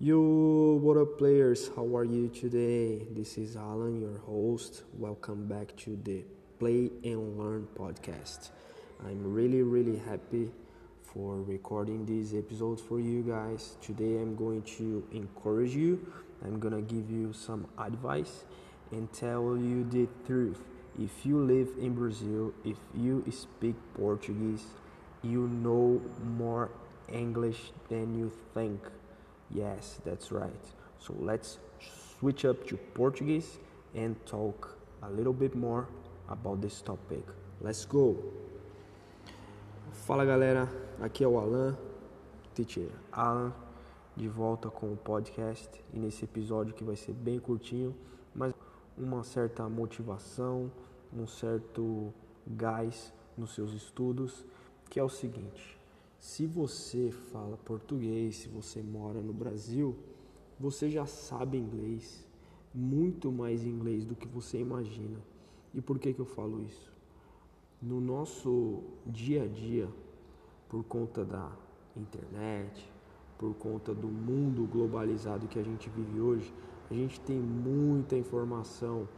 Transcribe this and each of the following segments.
Yo, what up, players? How are you today? This is Alan, your host. Welcome back to the Play and Learn podcast. I'm really, really happy for recording these episodes for you guys. Today, I'm going to encourage you, I'm gonna give you some advice and tell you the truth. If you live in Brazil, if you speak Portuguese, you know more English than you think Yes, that's right. So let's switch up to Portuguese and talk a little bit more about this topic. Let's go. Fala galera, aqui é o Alan, teacher Alan, de volta com o podcast e nesse episódio que vai ser bem curtinho, mas uma certa motivação, um certo gás nos seus estudos, que é o seguinte: se você fala português, se você mora no Brasil, você já sabe inglês, muito mais inglês do que você imagina. E por que, que eu falo isso? No nosso dia a dia, por conta da internet, por conta do mundo globalizado que a gente vive hoje, a gente tem muita informação,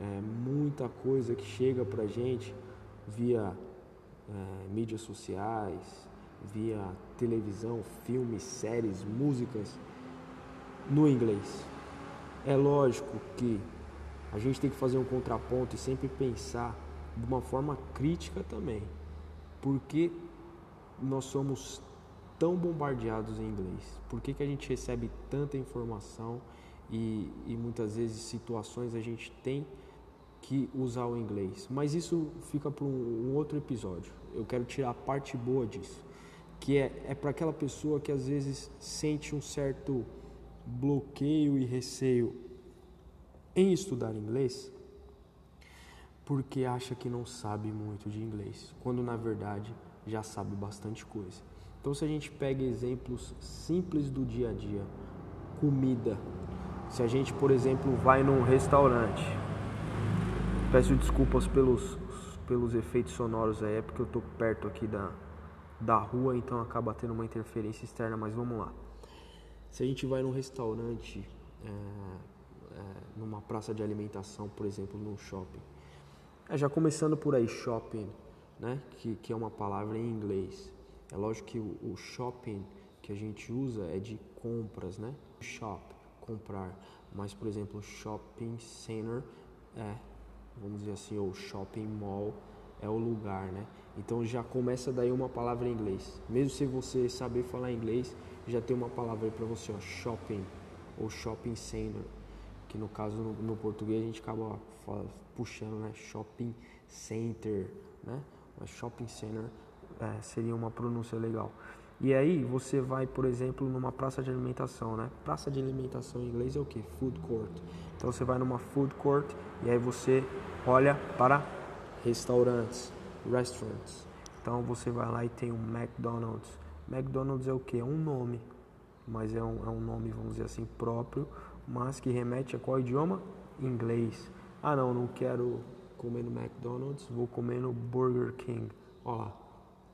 é, muita coisa que chega pra gente via é, mídias sociais, via televisão, filmes, séries, músicas no inglês. É lógico que a gente tem que fazer um contraponto e sempre pensar de uma forma crítica também, porque nós somos tão bombardeados em inglês? Por que, que a gente recebe tanta informação e, e muitas vezes situações a gente tem que usar o inglês? Mas isso fica para um, um outro episódio. Eu quero tirar a parte boa disso que é, é para aquela pessoa que às vezes sente um certo bloqueio e receio em estudar inglês porque acha que não sabe muito de inglês, quando na verdade já sabe bastante coisa. Então, se a gente pega exemplos simples do dia a dia, comida, se a gente, por exemplo, vai num restaurante, peço desculpas pelos, pelos efeitos sonoros aí, é porque eu estou perto aqui da, da rua, então acaba tendo uma interferência externa, mas vamos lá. Se a gente vai num restaurante, é, é, numa praça de alimentação, por exemplo, num shopping, é, já começando por aí, shopping, né, que, que é uma palavra em inglês. É lógico que o, o shopping que a gente usa é de compras, né? Shop, comprar. Mas, por exemplo, shopping center é, vamos dizer assim, ou shopping mall é o lugar, né? Então já começa daí uma palavra em inglês. Mesmo se você saber falar inglês, já tem uma palavra aí para você, ó, shopping ou shopping center, que no caso no, no português a gente acaba fala, puxando, né? Shopping center, né? Mas shopping center é, seria uma pronúncia legal. E aí você vai, por exemplo, numa praça de alimentação, né? Praça de alimentação em inglês é o que? Food court. Então você vai numa food court e aí você olha para restaurantes, restaurants. Então você vai lá e tem um McDonald's. McDonald's é o que? É um nome, mas é um, é um nome, vamos dizer assim, próprio, mas que remete a qual idioma? Inglês. Ah não, não quero comer no McDonald's, vou comer no Burger King. Ó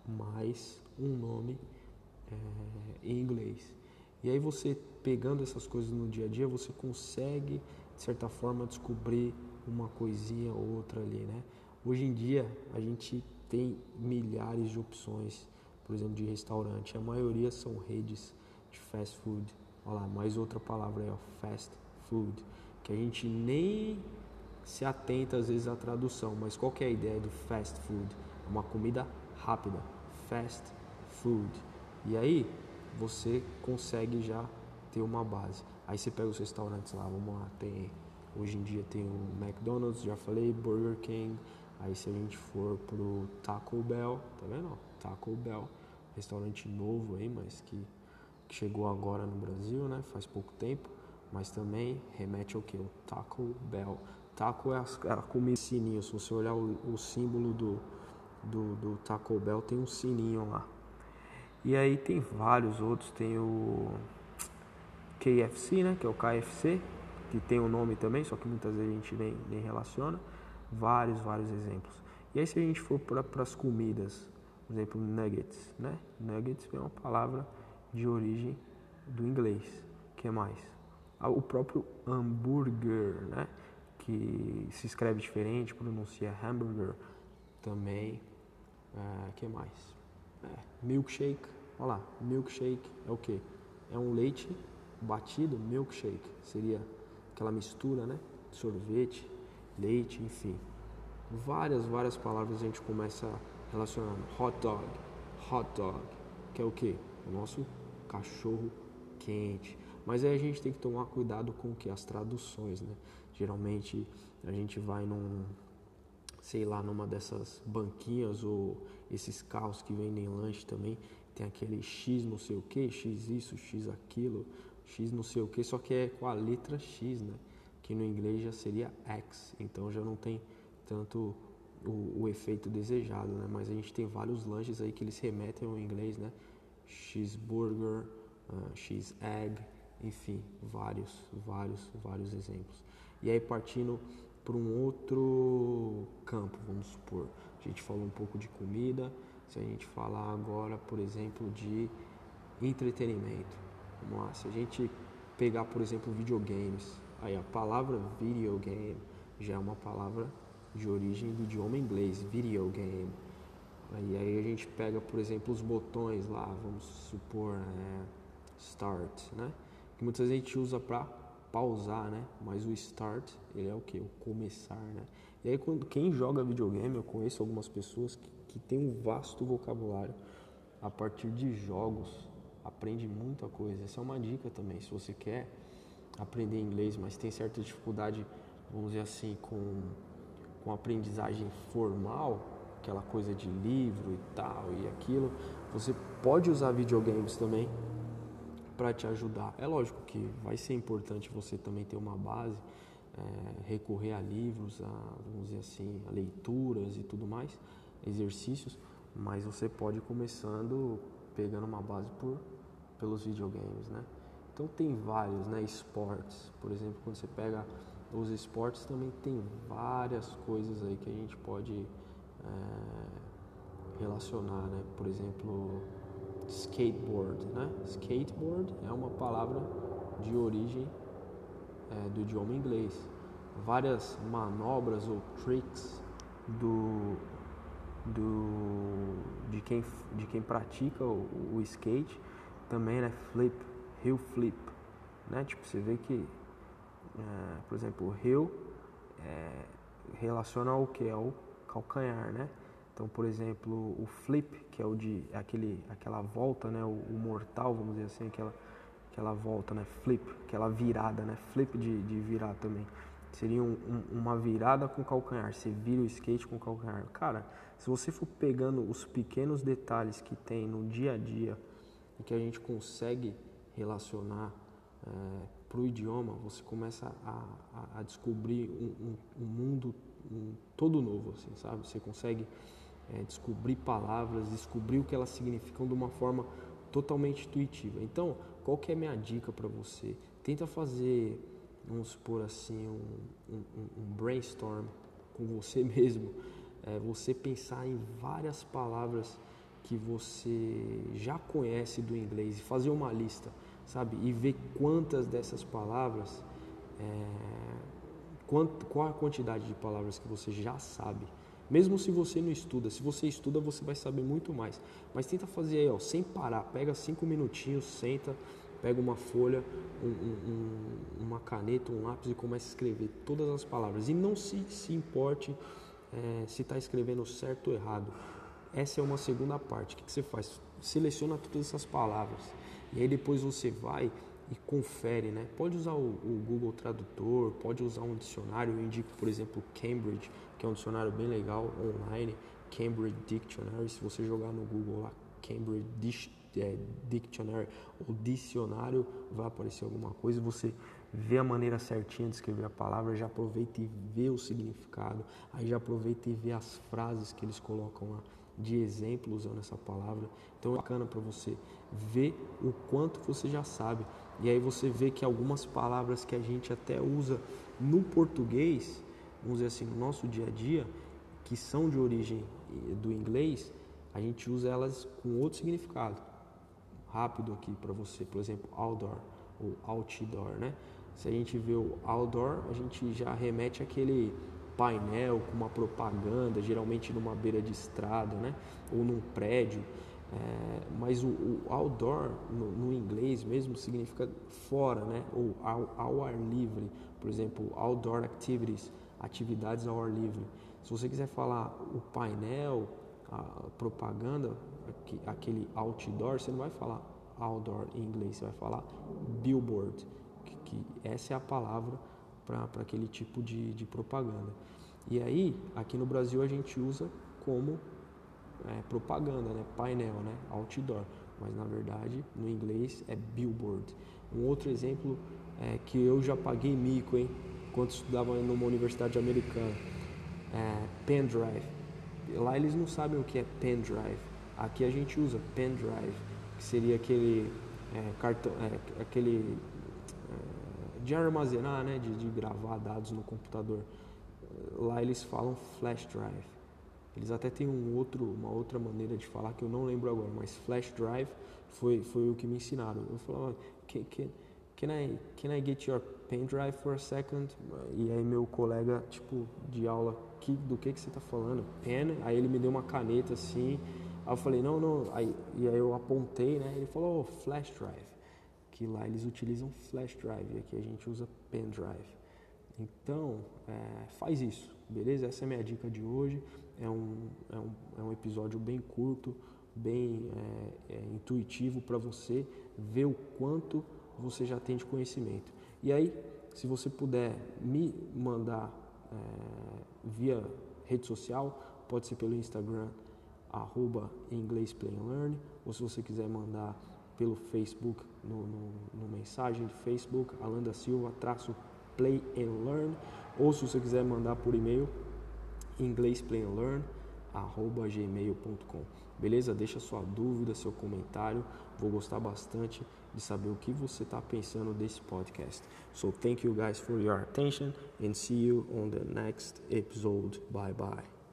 mais um nome é, em inglês. E aí você pegando essas coisas no dia a dia, você consegue, de certa forma, descobrir uma coisinha ou outra ali, né? Hoje em dia a gente tem milhares de opções, por exemplo, de restaurante. A maioria são redes de fast food. Olha lá, mais outra palavra aí, ó, fast food, que a gente nem se atenta às vezes à tradução, mas qual é a ideia do fast food? É uma comida rápida, fast food. E aí você consegue já ter uma base. Aí você pega os restaurantes lá, vamos lá, tem hoje em dia tem o McDonald's, já falei, Burger King, Aí se a gente for pro Taco Bell, tá vendo? Taco Bell, restaurante novo aí, mas que, que chegou agora no Brasil, né? Faz pouco tempo, mas também remete ao que? O Taco Bell. Taco é a, é a comida sininho. Se você olhar o, o símbolo do, do, do Taco Bell, tem um sininho lá. E aí tem vários outros, tem o KFC, né? Que é o KFC, que tem o um nome também, só que muitas vezes a gente nem, nem relaciona vários, vários exemplos. E aí se a gente for para as comidas, por exemplo, nuggets, né? Nuggets é uma palavra de origem do inglês, que mais? Ah, o próprio hambúrguer, né? Que se escreve diferente, pronuncia hambúrguer também. É, que mais? É, milkshake, olha lá, milkshake é o que? É um leite batido, milkshake, seria aquela mistura, né? Sorvete, leite, enfim. Várias, várias palavras a gente começa relacionando. Hot dog, hot dog, que é o que? O nosso cachorro quente. Mas aí a gente tem que tomar cuidado com o que? As traduções, né? Geralmente a gente vai num, sei lá, numa dessas banquinhas ou esses carros que vendem lanche também, tem aquele X não sei o que, X isso, X aquilo, X não sei o que, só que é com a letra X, né? Que no inglês já seria X, então já não tem tanto o, o efeito desejado, né? Mas a gente tem vários lanches aí que eles remetem ao inglês, né? Cheeseburger, uh, X egg, enfim, vários, vários, vários exemplos. E aí partindo para um outro campo, vamos supor. A gente falou um pouco de comida, se a gente falar agora, por exemplo, de entretenimento. Vamos lá, se a gente pegar, por exemplo, videogames, aí a palavra videogame já é uma palavra de origem do idioma inglês, videogame. Aí, aí a gente pega, por exemplo, os botões lá, vamos supor, é, start, né? Que muitas vezes a gente usa para pausar, né? Mas o start, ele é o que? O começar, né? E aí quando quem joga videogame, eu conheço algumas pessoas que, que tem um vasto vocabulário a partir de jogos, aprende muita coisa. Essa é uma dica também, se você quer aprender inglês, mas tem certa dificuldade, vamos dizer assim, com com aprendizagem formal, aquela coisa de livro e tal e aquilo, você pode usar videogames também para te ajudar. É lógico que vai ser importante você também ter uma base, é, recorrer a livros, a, vamos dizer assim, a leituras e tudo mais, exercícios, mas você pode ir começando pegando uma base por, pelos videogames, né? Então tem vários, né? Esportes, por exemplo, quando você pega os esportes também tem várias coisas aí que a gente pode é, relacionar, né? Por exemplo, skateboard, né? Skateboard é uma palavra de origem é, do idioma inglês. Várias manobras ou tricks do, do de quem de quem pratica o, o skate também, né? Flip, heel flip, né? Tipo você vê que, é, por exemplo, o heel é, relaciona ao que é o calcanhar, né? Então, por exemplo, o flip, que é o de aquele, aquela volta, né, o, o, mortal, vamos dizer assim, aquela, aquela volta, né, flip, aquela virada, né, flip de, de virar também. Seria um, um, uma virada com calcanhar, você vira o skate com calcanhar. Cara, se você for pegando os pequenos detalhes que tem no dia a dia e que a gente consegue relacionar é, eh, para o idioma, você começa a, a, a descobrir um, um, mundo todo novo, assim, sabe? Você consegue é, descobrir palavras, descobrir o que elas significam de uma forma totalmente intuitiva. Então, qual que é a minha dica para você? Tenta fazer, vamos supor assim, um, um, um brainstorm com você mesmo. É, você pensar em várias palavras que você já conhece do inglês e fazer uma lista, sabe? E ver quantas dessas palavras, é, quant, qual a quantidade de palavras que você já sabe mesmo se você não estuda, se você estuda, você vai saber muito mais. Mas tenta fazer aí, ó, sem parar. Pega cinco minutinhos, senta, pega uma folha, um, um, uma caneta, um lápis e começa a escrever todas as palavras. E não se, se importe é, se está escrevendo certo ou errado. Essa é uma segunda parte. O que, que você faz? Seleciona todas essas palavras. E aí depois você vai e confere, né? Pode usar o, o, Google Tradutor, pode usar um dicionário. Eu indico, por exemplo, Cambridge, que é um dicionário bem legal online, Cambridge Dictionary. Se você jogar no Google lá, Cambridge é, Dictionary ou dicionário, vai aparecer alguma coisa. Você vê a maneira certinha de escrever a palavra, já aproveita e vê o significado. Aí já aproveita e vê as frases que eles colocam lá de exemplo usando essa palavra. Então é bacana para você ver o quanto você já sabe. E aí você vê que algumas palavras que a gente até usa no português, vamos dizer assim, no nosso dia a dia, que são de origem do inglês, a gente usa elas com outro significado. Rápido aqui para você, por exemplo, outdoor o outdoor, né? Se a gente vê o outdoor, a gente já remete àquele painel com uma propaganda, geralmente numa beira de estrada, né? Ou num prédio. É, mas o, o outdoor, no, no, inglês mesmo, significa fora, né? Ou ao, ao, ar livre. Por exemplo, outdoor activities, atividades ao ar livre. Se você quiser falar o painel, a propaganda, aquele outdoor, você não vai falar outdoor em inglês, você vai falar billboard, que, que essa é a palavra para aquele tipo de, de propaganda. E aí, aqui no Brasil a gente usa como é, propaganda, né? painel, né? outdoor, mas na verdade no inglês é billboard. Um outro exemplo é que eu já paguei mico, hein? Quando estudava numa universidade americana, é, pendrive. Lá eles não sabem o que é pendrive. Aqui a gente usa pendrive, que seria aquele é, cartão, é, aquele de armazenar, né? De, de gravar dados no computador. Lá eles falam flash drive. Eles até têm um outro, uma outra maneira de falar que eu não lembro agora, mas flash drive foi, foi o que me ensinaram. Eu falava, can, can, can, I, can I get your pen drive for a second? E aí meu colega, tipo, de aula, que, do que, que você está falando? Pen? Aí ele me deu uma caneta assim, aí eu falei, não, não, aí, e aí eu apontei, né? Ele falou, oh, flash drive. Que lá eles utilizam flash drive, aqui a gente usa pen drive. Então, é, faz isso, beleza? Essa é a minha dica de hoje. É um, é um, é um episódio bem curto, bem é, é, intuitivo para você ver o quanto você já tem de conhecimento. E aí, se você puder me mandar é, via rede social, pode ser pelo Instagram, arroba inglês play and learn, ou se você quiser mandar pelo Facebook, no, no, no mensagem de Facebook, Alanda Silva, traço play and learn, ou se você quiser mandar por e-mail, inglêsplayandlearn@gmail.com. Beleza? Deixa sua dúvida, seu comentário. Vou gostar bastante de saber o que você está pensando desse podcast. So thank you guys for your attention and see you on the next episode. Bye bye.